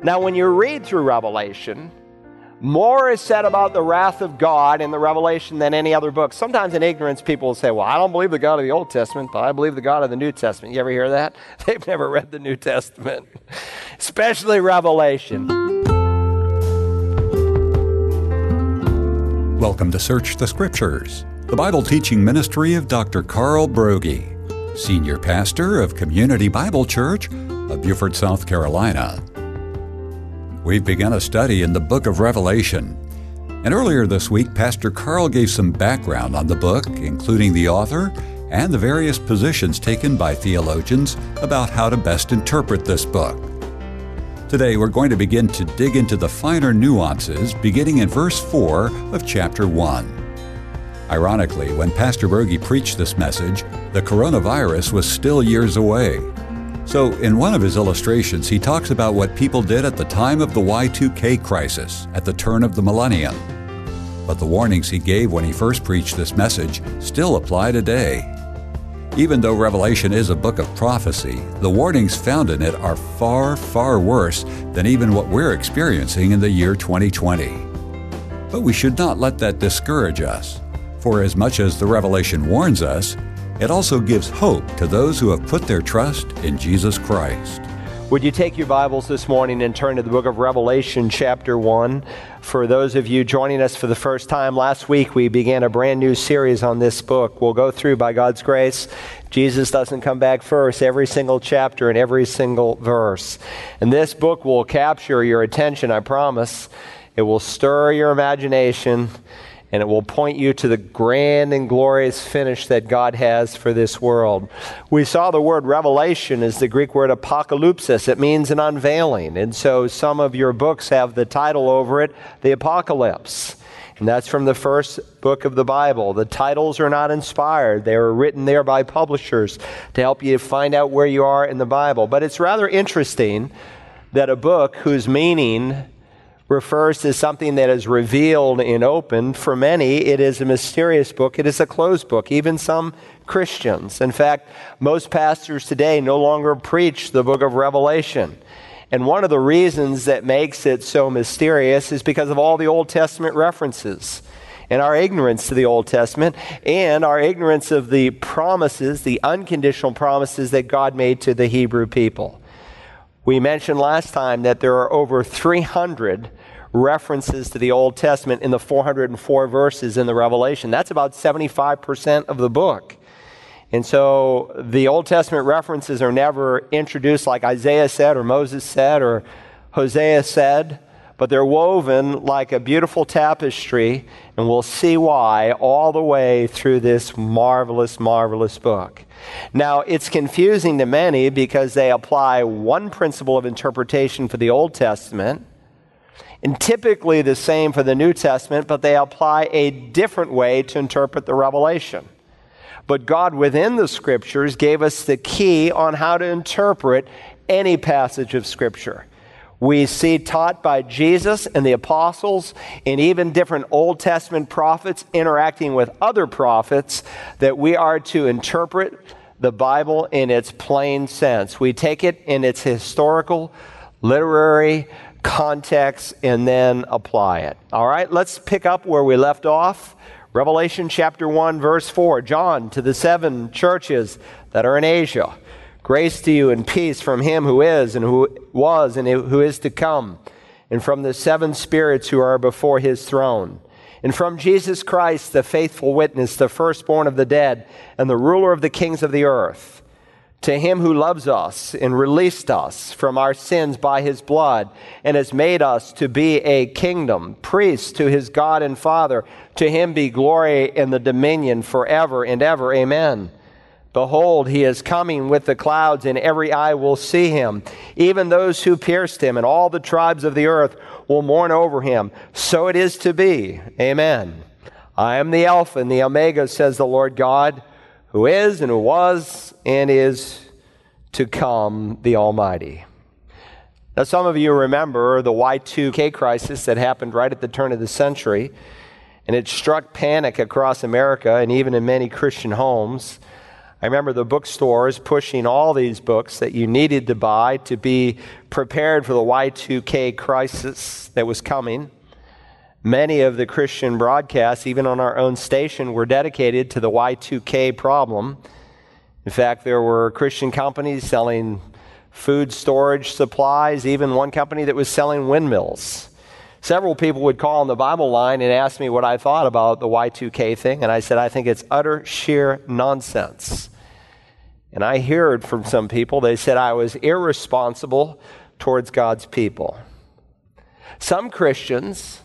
Now, when you read through Revelation, more is said about the wrath of God in the Revelation than any other book. Sometimes in ignorance, people will say, Well, I don't believe the God of the Old Testament, but I believe the God of the New Testament. You ever hear that? They've never read the New Testament, especially Revelation. Welcome to Search the Scriptures, the Bible teaching ministry of Dr. Carl Broggi, Senior Pastor of Community Bible Church of Beaufort, South Carolina. We've begun a study in the book of Revelation. And earlier this week, Pastor Carl gave some background on the book, including the author and the various positions taken by theologians about how to best interpret this book. Today, we're going to begin to dig into the finer nuances beginning in verse 4 of chapter 1. Ironically, when Pastor Broggi preached this message, the coronavirus was still years away. So, in one of his illustrations, he talks about what people did at the time of the Y2K crisis at the turn of the millennium. But the warnings he gave when he first preached this message still apply today. Even though Revelation is a book of prophecy, the warnings found in it are far, far worse than even what we're experiencing in the year 2020. But we should not let that discourage us, for as much as the Revelation warns us, it also gives hope to those who have put their trust in Jesus Christ. Would you take your Bibles this morning and turn to the book of Revelation, chapter 1? For those of you joining us for the first time, last week we began a brand new series on this book. We'll go through, by God's grace, Jesus doesn't come back first, every single chapter and every single verse. And this book will capture your attention, I promise. It will stir your imagination and it will point you to the grand and glorious finish that God has for this world. We saw the word revelation is the Greek word apocalypsis. It means an unveiling. And so some of your books have the title over it, the apocalypse. And that's from the first book of the Bible. The titles are not inspired. They were written there by publishers to help you find out where you are in the Bible. But it's rather interesting that a book whose meaning refers to something that is revealed and open. For many, it is a mysterious book. It is a closed book, even some Christians. In fact, most pastors today no longer preach the book of Revelation. And one of the reasons that makes it so mysterious is because of all the Old Testament references and our ignorance to the Old Testament and our ignorance of the promises, the unconditional promises that God made to the Hebrew people. We mentioned last time that there are over 300 references to the Old Testament in the 404 verses in the Revelation. That's about 75% of the book. And so the Old Testament references are never introduced like Isaiah said, or Moses said, or Hosea said, but they're woven like a beautiful tapestry, and we'll see why all the way through this marvelous, marvelous book. Now, it's confusing to many because they apply one principle of interpretation for the Old Testament and typically the same for the New Testament, but they apply a different way to interpret the Revelation. But God within the Scriptures gave us the key on how to interpret any passage of Scripture. We see taught by Jesus and the apostles, and even different Old Testament prophets interacting with other prophets, that we are to interpret the Bible in its plain sense. We take it in its historical, literary, context, and then apply it. All right, let's pick up where we left off. Revelation chapter 1, verse 4. John, to the seven churches that are in Asia, grace to you and peace from him who is, and who was, and who is to come, and from the seven spirits who are before his throne. And from Jesus Christ, the faithful witness, the firstborn of the dead, and the ruler of the kings of the earth to him who loves us and released us from our sins by his blood and has made us to be a kingdom, priests to his God and Father. To him be glory and the dominion forever and ever. Amen. Behold, he is coming with the clouds, and every eye will see him, even those who pierced him, and all the tribes of the earth will mourn over him. So it is to be. Amen. I am the Alpha and the Omega, says the Lord God who is and who was and is to come, the Almighty. Now, some of you remember the Y2K crisis that happened right at the turn of the century, and it struck panic across America and even in many Christian homes. I remember the bookstores pushing all these books that you needed to buy to be prepared for the Y2K crisis that was coming. Many of the Christian broadcasts, even on our own station, were dedicated to the Y2K problem. In fact, there were Christian companies selling food storage supplies, even one company that was selling windmills. Several people would call on the Bible line and ask me what I thought about the Y2K thing, and I said, I think it's utter sheer nonsense. And I heard from some people, they said I was irresponsible towards God's people. Some Christians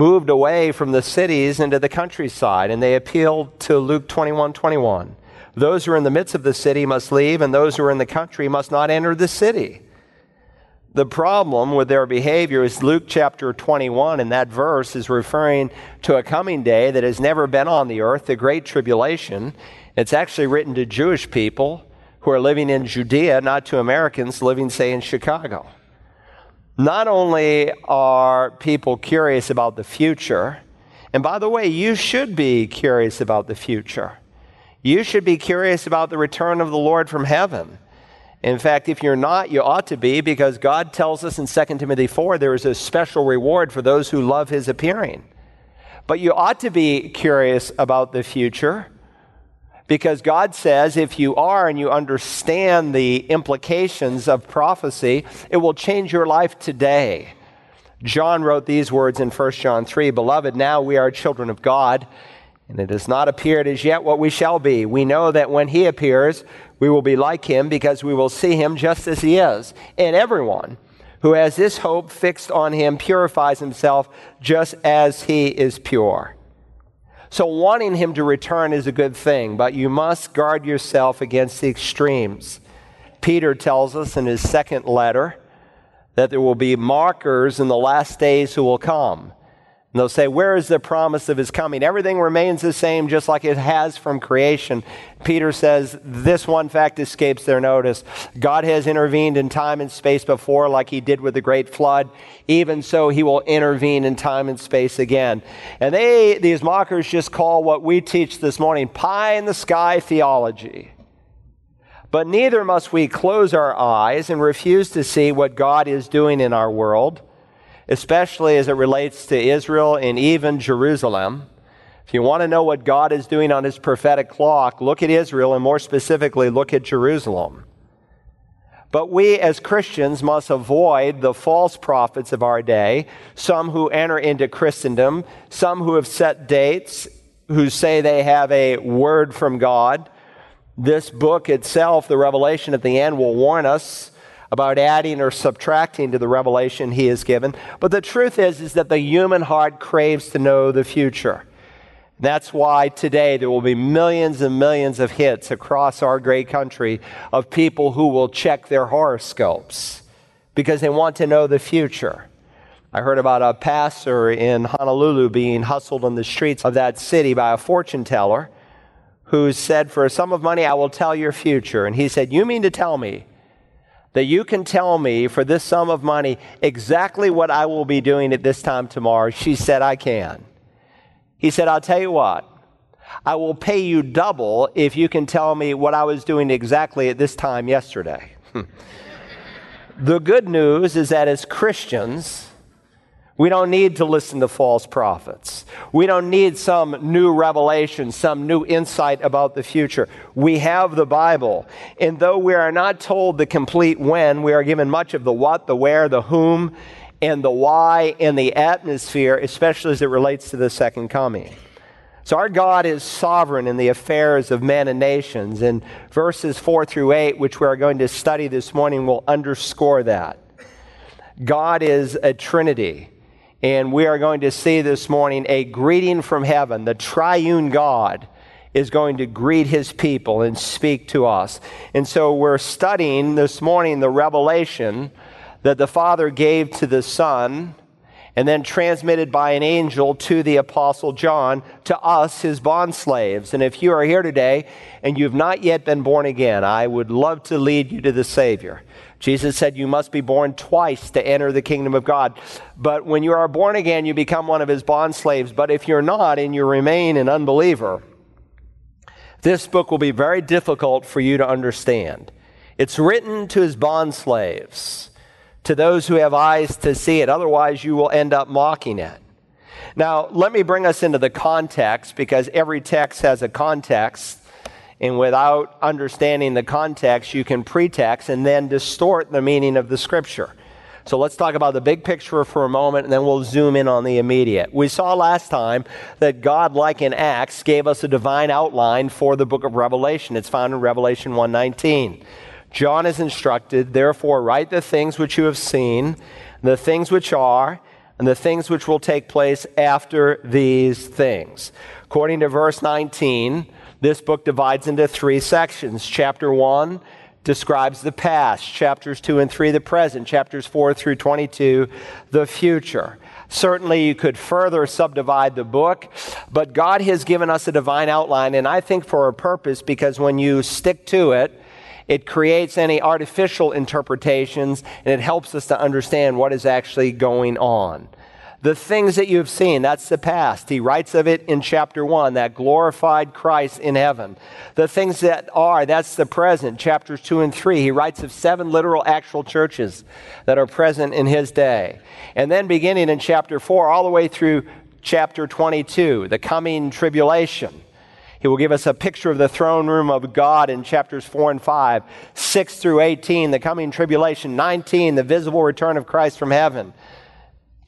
moved away from the cities into the countryside, and they appealed to Luke 21 21. Those who are in the midst of the city must leave, and those who are in the country must not enter the city. The problem with their behavior is Luke chapter 21, and that verse is referring to a coming day that has never been on the earth, the Great Tribulation. It's actually written to Jewish people who are living in Judea, not to Americans living, say, in Chicago. Not only are people curious about the future, and by the way, you should be curious about the future. You should be curious about the return of the Lord from heaven. In fact, if you're not, you ought to be because God tells us in 2 Timothy 4 there is a special reward for those who love his appearing. But you ought to be curious about the future because God says if you are and you understand the implications of prophecy, it will change your life today. John wrote these words in 1 John 3 Beloved, now we are children of God, and it has not appeared as yet what we shall be. We know that when he appears, we will be like him because we will see him just as he is. And everyone who has this hope fixed on him purifies himself just as he is pure. So, wanting him to return is a good thing, but you must guard yourself against the extremes. Peter tells us in his second letter that there will be mockers in the last days who will come and they'll say, Where is the promise of his coming? Everything remains the same, just like it has from creation. Peter says, This one fact escapes their notice. God has intervened in time and space before, like he did with the great flood. Even so, he will intervene in time and space again. And they, these mockers, just call what we teach this morning pie in the sky theology. But neither must we close our eyes and refuse to see what God is doing in our world especially as it relates to Israel and even Jerusalem. If you want to know what God is doing on his prophetic clock, look at Israel and more specifically, look at Jerusalem. But we as Christians must avoid the false prophets of our day, some who enter into Christendom, some who have set dates, who say they have a word from God. This book itself, the Revelation at the end, will warn us about adding or subtracting to the revelation he has given. But the truth is, is that the human heart craves to know the future. That's why today there will be millions and millions of hits across our great country of people who will check their horoscopes because they want to know the future. I heard about a pastor in Honolulu being hustled on the streets of that city by a fortune teller who said, For a sum of money, I will tell your future. And he said, You mean to tell me that you can tell me for this sum of money exactly what I will be doing at this time tomorrow? She said, I can. He said, I'll tell you what. I will pay you double if you can tell me what I was doing exactly at this time yesterday. the good news is that as Christians, we don't need to listen to false prophets. We don't need some new revelation, some new insight about the future. We have the Bible. And though we are not told the complete when, we are given much of the what, the where, the whom, and the why, and the atmosphere, especially as it relates to the second coming. So, our God is sovereign in the affairs of men and nations. And verses 4 through 8, which we are going to study this morning, will underscore that. God is a Trinity. And we are going to see this morning a greeting from heaven. The triune God is going to greet his people and speak to us. And so we're studying this morning the revelation that the Father gave to the Son and then transmitted by an angel to the Apostle John, to us, his bond slaves. And if you are here today and you've not yet been born again, I would love to lead you to the Savior. Jesus said you must be born twice to enter the kingdom of God. But when you are born again, you become one of his bond slaves. But if you're not and you remain an unbeliever, this book will be very difficult for you to understand. It's written to his bond slaves, to those who have eyes to see it. Otherwise, you will end up mocking it. Now, let me bring us into the context because every text has a context. And without understanding the context, you can pretext and then distort the meaning of the scripture. So let's talk about the big picture for a moment and then we'll zoom in on the immediate. We saw last time that God, like in Acts, gave us a divine outline for the book of Revelation. It's found in Revelation 119. John is instructed, therefore, write the things which you have seen, the things which are, and the things which will take place after these things. According to verse 19, this book divides into three sections. Chapter 1 describes the past, chapters 2 and 3, the present, chapters 4 through 22, the future. Certainly, you could further subdivide the book, but God has given us a divine outline, and I think for a purpose because when you stick to it, it creates any artificial interpretations and it helps us to understand what is actually going on. The things that you've seen, that's the past. He writes of it in chapter 1, that glorified Christ in heaven. The things that are, that's the present, chapters 2 and 3. He writes of seven literal actual churches that are present in his day. And then beginning in chapter 4, all the way through chapter 22, the coming tribulation. He will give us a picture of the throne room of God in chapters 4 and 5, 6 through 18, the coming tribulation, 19, the visible return of Christ from heaven.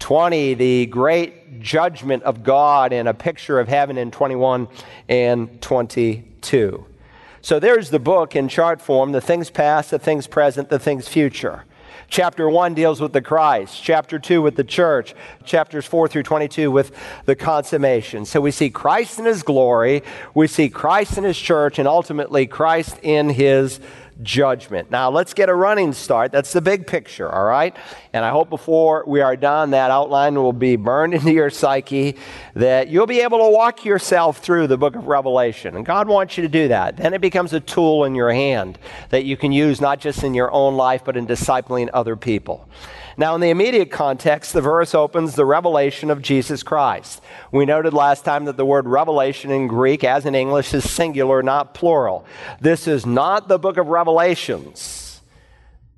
20, the great judgment of God and a picture of heaven in 21 and 22. So there's the book in chart form the things past, the things present, the things future. Chapter 1 deals with the Christ, chapter 2 with the church, chapters 4 through 22 with the consummation. So we see Christ in his glory, we see Christ in his church, and ultimately Christ in his judgment. Now, let's get a running start. That's the big picture, all right? And I hope before we are done, that outline will be burned into your psyche, that you'll be able to walk yourself through the book of Revelation. And God wants you to do that. Then it becomes a tool in your hand that you can use not just in your own life, but in discipling other people. Now, in the immediate context, the verse opens the revelation of Jesus Christ. We noted last time that the word revelation in Greek, as in English, is singular, not plural. This is not the book of Revelations.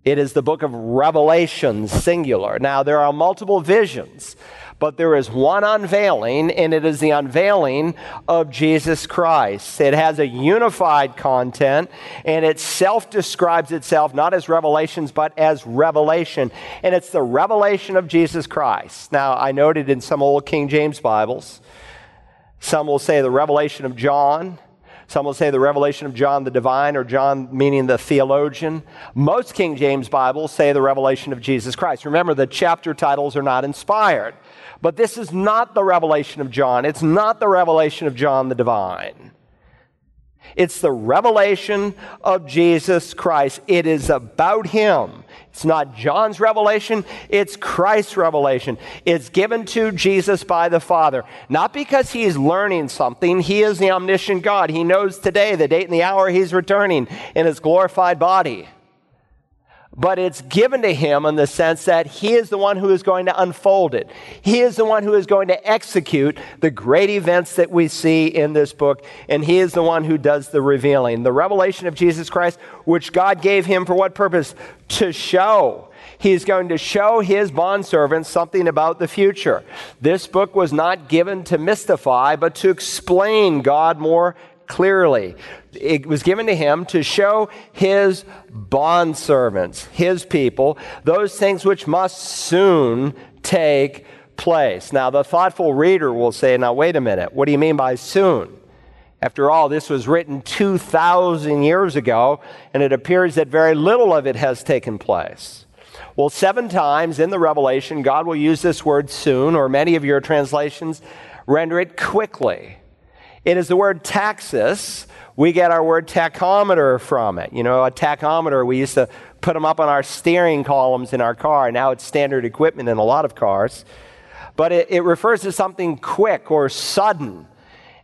It is the book of Revelations, singular. Now, there are multiple visions but there is one unveiling, and it is the unveiling of Jesus Christ. It has a unified content, and it self describes itself not as revelations, but as revelation. And it's the revelation of Jesus Christ. Now, I noted in some old King James Bibles, some will say the revelation of John. Some will say the revelation of John the divine or John meaning the theologian. Most King James Bibles say the revelation of Jesus Christ. Remember, the chapter titles are not inspired. But this is not the revelation of John. It's not the revelation of John the divine. It's the revelation of Jesus Christ. It is about him. It's not John's revelation, it's Christ's revelation. It's given to Jesus by the Father. Not because he is learning something, he is the omniscient God. He knows today, the date and the hour he's returning in his glorified body but it's given to him in the sense that he is the one who is going to unfold it. He is the one who is going to execute the great events that we see in this book, and he is the one who does the revealing. The revelation of Jesus Christ, which God gave him for what purpose? To show. He's going to show his bondservants something about the future. This book was not given to mystify, but to explain God more clearly. It was given to him to show his bondservants, his people, those things which must soon take place. Now, the thoughtful reader will say, now, wait a minute, what do you mean by soon? After all, this was written 2,000 years ago, and it appears that very little of it has taken place. Well, seven times in the Revelation, God will use this word soon, or many of your translations render it quickly. It is the word taxis. We get our word tachometer from it. You know, a tachometer, we used to put them up on our steering columns in our car. Now it's standard equipment in a lot of cars. But it, it refers to something quick or sudden.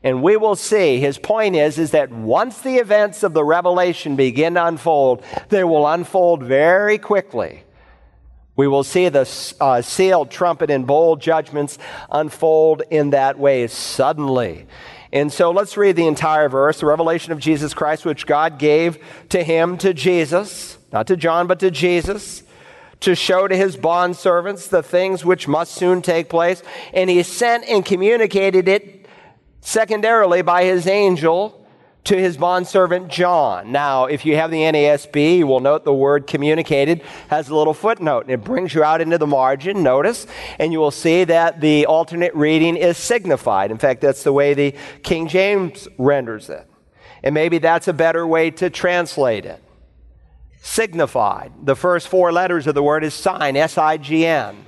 And we will see, his point is, is that once the events of the revelation begin to unfold, they will unfold very quickly. We will see the uh, sealed trumpet and bowl judgments unfold in that way suddenly. And so let's read the entire verse, the revelation of Jesus Christ, which God gave to him, to Jesus, not to John, but to Jesus, to show to his bondservants the things which must soon take place. And he sent and communicated it secondarily by his angel to his bondservant John. Now, if you have the NASB, you will note the word communicated has a little footnote, and it brings you out into the margin, notice, and you will see that the alternate reading is signified. In fact, that's the way the King James renders it. And maybe that's a better way to translate it. Signified. The first four letters of the word is sign, S I G N.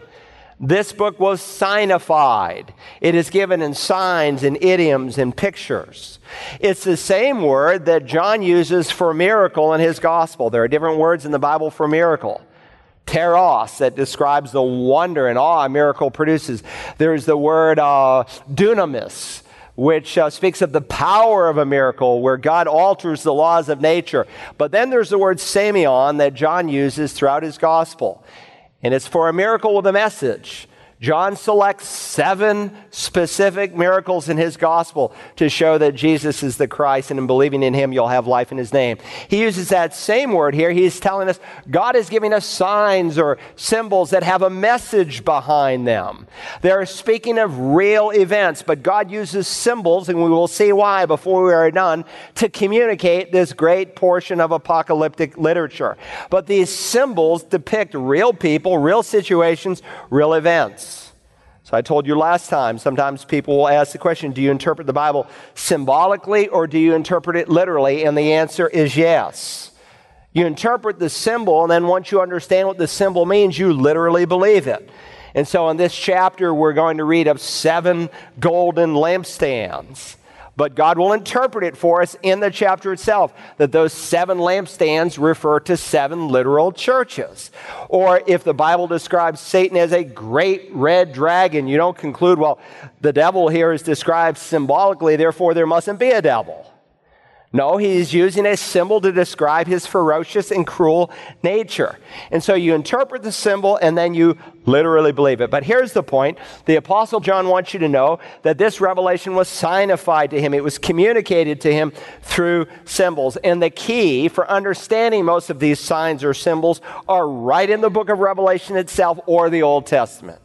This book was signified. It is given in signs and idioms and pictures. It's the same word that John uses for miracle in his gospel. There are different words in the Bible for miracle. Teras, that describes the wonder and awe a miracle produces. There's the word uh, dunamis, which uh, speaks of the power of a miracle where God alters the laws of nature. But then there's the word semeion that John uses throughout his gospel and it's for a miracle with a message. John selects seven specific miracles in his gospel to show that Jesus is the Christ, and in believing in him, you'll have life in his name. He uses that same word here. He's telling us God is giving us signs or symbols that have a message behind them. They're speaking of real events, but God uses symbols, and we will see why before we are done, to communicate this great portion of apocalyptic literature. But these symbols depict real people, real situations, real events. So I told you last time, sometimes people will ask the question do you interpret the Bible symbolically or do you interpret it literally? And the answer is yes. You interpret the symbol, and then once you understand what the symbol means, you literally believe it. And so in this chapter, we're going to read of seven golden lampstands. But God will interpret it for us in the chapter itself that those seven lampstands refer to seven literal churches. Or if the Bible describes Satan as a great red dragon, you don't conclude, well, the devil here is described symbolically, therefore there mustn't be a devil. No, he's using a symbol to describe his ferocious and cruel nature. And so you interpret the symbol and then you literally believe it. But here's the point the Apostle John wants you to know that this revelation was signified to him, it was communicated to him through symbols. And the key for understanding most of these signs or symbols are right in the book of Revelation itself or the Old Testament.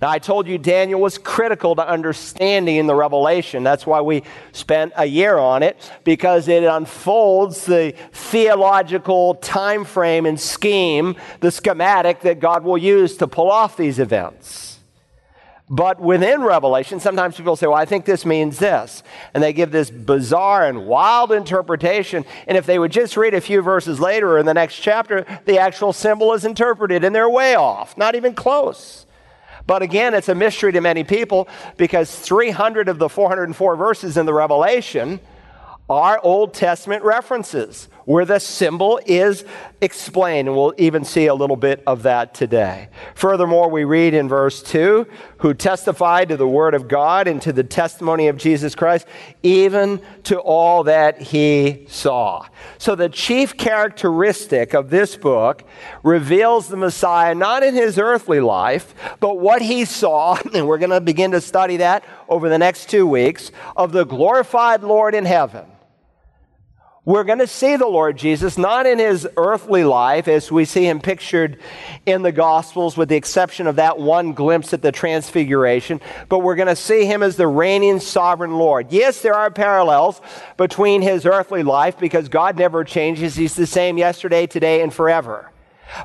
Now, I told you Daniel was critical to understanding the revelation. That's why we spent a year on it, because it unfolds the theological time frame and scheme, the schematic that God will use to pull off these events. But within Revelation, sometimes people say, Well, I think this means this. And they give this bizarre and wild interpretation. And if they would just read a few verses later or in the next chapter, the actual symbol is interpreted, and they're way off, not even close. But again, it's a mystery to many people because 300 of the 404 verses in the Revelation are Old Testament references where the symbol is explained. And we'll even see a little bit of that today. Furthermore, we read in verse 2 who testified to the word of God and to the testimony of Jesus Christ, even to all that he saw. So the chief characteristic of this book reveals the Messiah not in his earthly life, but what he saw, and we're going to begin to study that over the next two weeks, of the glorified Lord in heaven we're going to see the Lord Jesus not in his earthly life as we see him pictured in the Gospels, with the exception of that one glimpse at the Transfiguration, but we're going to see him as the reigning sovereign Lord. Yes, there are parallels between his earthly life because God never changes. He's the same yesterday, today, and forever.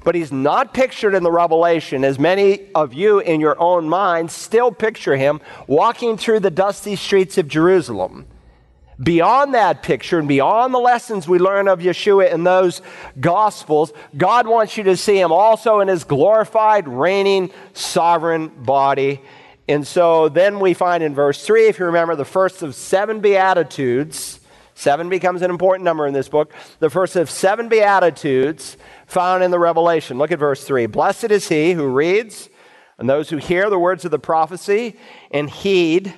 But he's not pictured in the Revelation as many of you in your own mind still picture him walking through the dusty streets of Jerusalem Beyond that picture and beyond the lessons we learn of Yeshua in those Gospels, God wants you to see Him also in His glorified, reigning, sovereign body. And so then we find in verse 3, if you remember, the first of seven Beatitudes. Seven becomes an important number in this book. The first of seven Beatitudes found in the Revelation. Look at verse 3. Blessed is he who reads, and those who hear the words of the prophecy and heed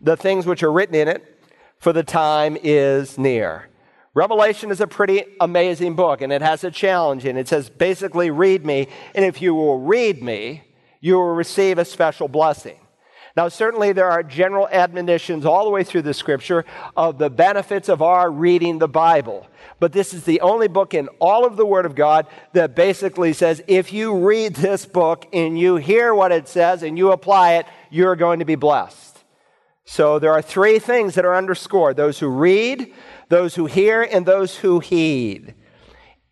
the things which are written in it for the time is near. Revelation is a pretty amazing book, and it has a challenge, and it says basically, read me, and if you will read me, you will receive a special blessing. Now, certainly there are general admonitions all the way through the scripture of the benefits of our reading the Bible. But this is the only book in all of the Word of God that basically says if you read this book and you hear what it says and you apply it, you're going to be blessed. So there are three things that are underscored those who read, those who hear, and those who heed.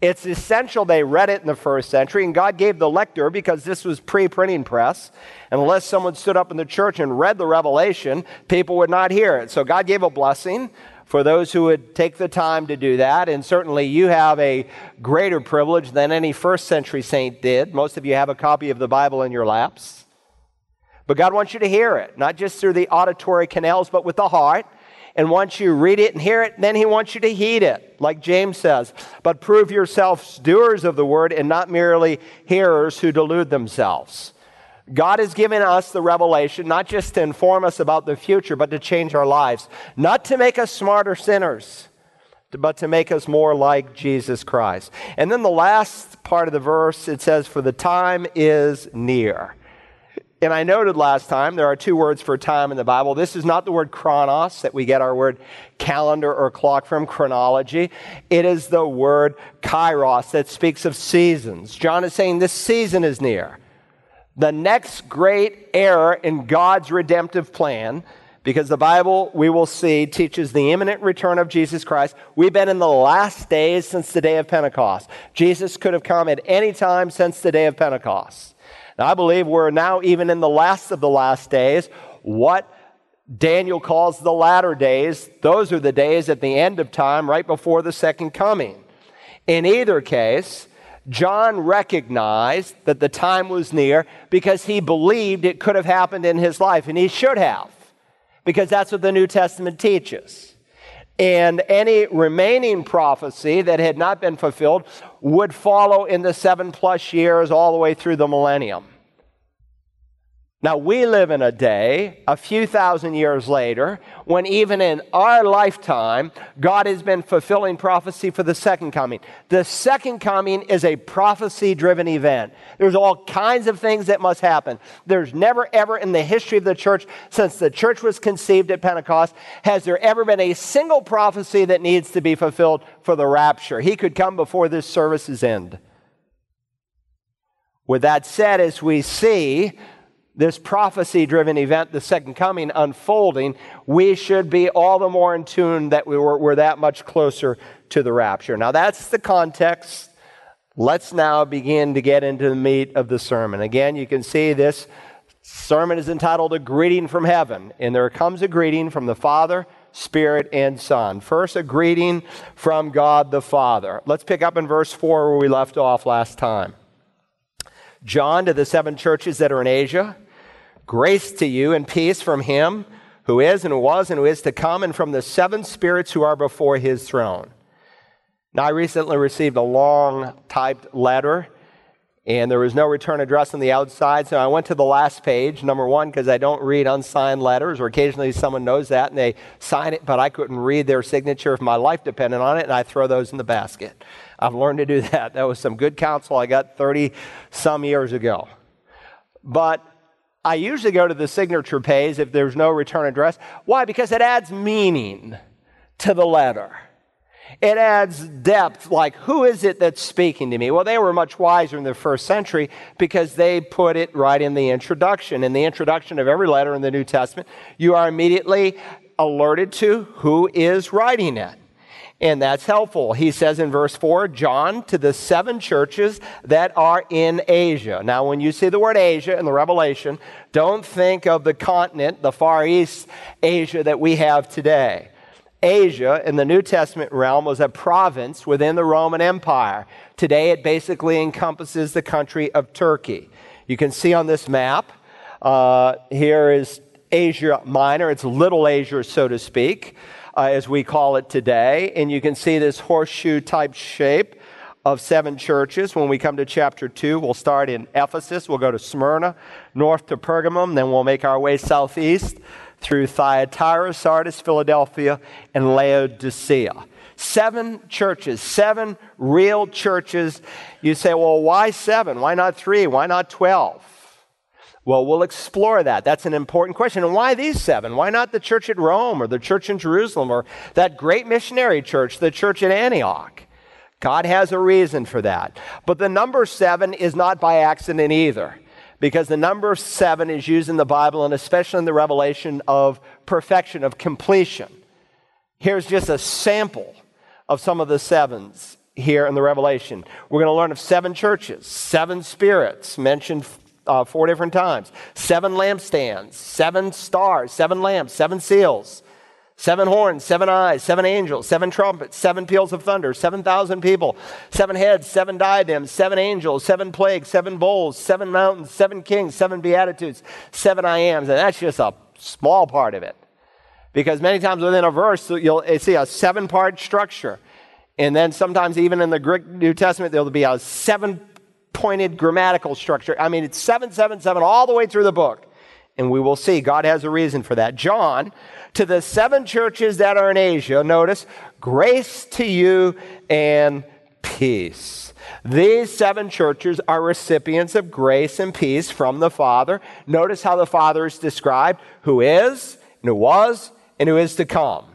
It's essential they read it in the first century, and God gave the lector, because this was pre printing press, unless someone stood up in the church and read the revelation, people would not hear it. So God gave a blessing for those who would take the time to do that. And certainly you have a greater privilege than any first century saint did. Most of you have a copy of the Bible in your laps. But God wants you to hear it, not just through the auditory canals, but with the heart. And once you read it and hear it, then he wants you to heed it, like James says. But prove yourselves doers of the word and not merely hearers who delude themselves. God has given us the revelation not just to inform us about the future, but to change our lives. Not to make us smarter sinners, but to make us more like Jesus Christ. And then the last part of the verse, it says, For the time is near. And I noted last time there are two words for time in the Bible. This is not the word chronos that we get our word calendar or clock from, chronology. It is the word kairos that speaks of seasons. John is saying this season is near. The next great era in God's redemptive plan, because the Bible, we will see, teaches the imminent return of Jesus Christ. We've been in the last days since the day of Pentecost. Jesus could have come at any time since the day of Pentecost. Now, I believe we're now even in the last of the last days. What Daniel calls the latter days, those are the days at the end of time, right before the second coming. In either case, John recognized that the time was near because he believed it could have happened in his life, and he should have, because that's what the New Testament teaches. And any remaining prophecy that had not been fulfilled would follow in the seven plus years all the way through the millennium. Now, we live in a day, a few thousand years later, when even in our lifetime, God has been fulfilling prophecy for the second coming. The second coming is a prophecy driven event. There's all kinds of things that must happen. There's never, ever in the history of the church, since the church was conceived at Pentecost, has there ever been a single prophecy that needs to be fulfilled for the rapture. He could come before this service's end. With that said, as we see, this prophecy driven event, the second coming, unfolding, we should be all the more in tune that we were, we're that much closer to the rapture. Now, that's the context. Let's now begin to get into the meat of the sermon. Again, you can see this sermon is entitled A Greeting from Heaven, and there comes a greeting from the Father, Spirit, and Son. First, a greeting from God the Father. Let's pick up in verse 4 where we left off last time. John to the seven churches that are in Asia. Grace to you and peace from him who is and was and who is to come, and from the seven spirits who are before his throne. Now, I recently received a long typed letter, and there was no return address on the outside, so I went to the last page, number one, because I don't read unsigned letters, or occasionally someone knows that and they sign it, but I couldn't read their signature if my life depended on it, and I throw those in the basket. I've learned to do that. That was some good counsel I got 30 some years ago. But I usually go to the signature page if there's no return address. Why? Because it adds meaning to the letter. It adds depth, like who is it that's speaking to me? Well, they were much wiser in the first century because they put it right in the introduction. In the introduction of every letter in the New Testament, you are immediately alerted to who is writing it and that's helpful. He says in verse 4 John to the seven churches that are in Asia. Now, when you see the word Asia in the Revelation, don't think of the continent, the Far East Asia that we have today. Asia in the New Testament realm was a province within the Roman Empire. Today, it basically encompasses the country of Turkey. You can see on this map, uh, here is Asia Minor. It's Little Asia, so to speak uh, as we call it today. And you can see this horseshoe type shape of seven churches. When we come to chapter 2, we'll start in Ephesus, we'll go to Smyrna, north to Pergamum, then we'll make our way southeast through Thyatira, Sardis, Philadelphia, and Laodicea. Seven churches, seven real churches. You say, well, why seven? Why not three? Why not 12? Well, we'll explore that. That's an important question. And why these seven? Why not the church at Rome or the church in Jerusalem or that great missionary church, the church at Antioch? God has a reason for that. But the number seven is not by accident either, because the number seven is used in the Bible and especially in the revelation of perfection, of completion. Here's just a sample of some of the sevens here in the Revelation. We're going to learn of seven churches, seven spirits mentioned uh, four different times, seven lampstands, seven stars, seven lamps, seven seals, seven horns, seven eyes, seven angels, seven trumpets, seven peals of thunder, 7,000 people, seven heads, seven diadems, seven angels, seven plagues, seven bowls, seven mountains, seven kings, seven beatitudes, seven I ams. And that's just a small part of it. Because many times within a verse, you'll see a seven part structure. And then sometimes, even in the Greek New Testament, there'll be a seven pointed grammatical structure. I mean, it's 777 all the way through the book. And we will see God has a reason for that. John, to the seven churches that are in Asia, notice, grace to you and peace. These seven churches are recipients of grace and peace from the Father. Notice how the Father is described who is, and who was, and who is to come.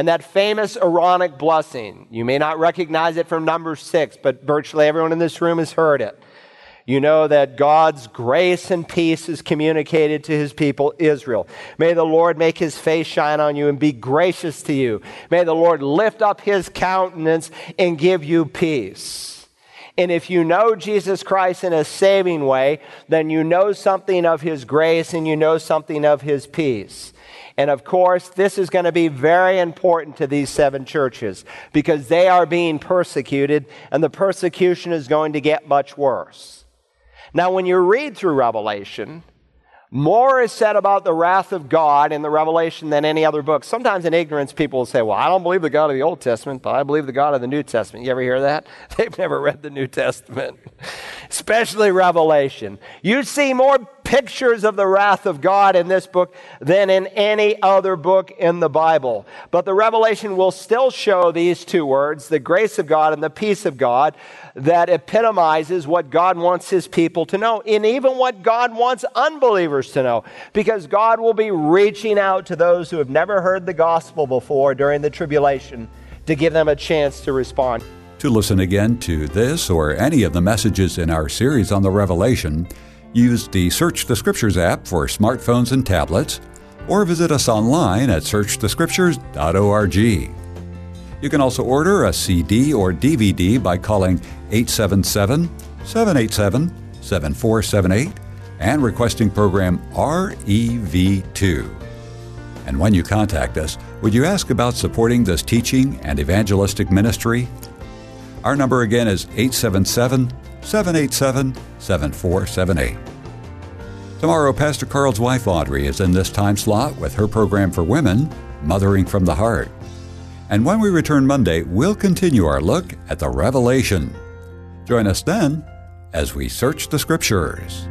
And that famous Aaronic blessing, you may not recognize it from number six, but virtually everyone in this room has heard it. You know that God's grace and peace is communicated to his people, Israel. May the Lord make his face shine on you and be gracious to you. May the Lord lift up his countenance and give you peace. And if you know Jesus Christ in a saving way, then you know something of his grace and you know something of his peace. And of course, this is going to be very important to these seven churches because they are being persecuted and the persecution is going to get much worse. Now, when you read through Revelation, more is said about the wrath of God in the Revelation than any other book. Sometimes in ignorance, people will say, Well, I don't believe the God of the Old Testament, but I believe the God of the New Testament. You ever hear that? They've never read the New Testament, especially Revelation. You see more pictures of the wrath of God in this book than in any other book in the Bible. But the Revelation will still show these two words, the grace of God and the peace of God, that epitomizes what God wants his people to know, and even what God wants unbelievers to know, because God will be reaching out to those who have never heard the gospel before during the tribulation to give them a chance to respond. To listen again to this or any of the messages in our series on the Revelation, use the Search the Scriptures app for smartphones and tablets, or visit us online at searchthescriptures.org. You can also order a CD or DVD by calling 877 787 7478 and requesting program REV2. And when you contact us, would you ask about supporting this teaching and evangelistic ministry? Our number again is 877 787 7478. Tomorrow, Pastor Carl's wife Audrey is in this time slot with her program for women, Mothering from the Heart. And when we return Monday, we'll continue our look at the Revelation. Join us then as we search the Scriptures.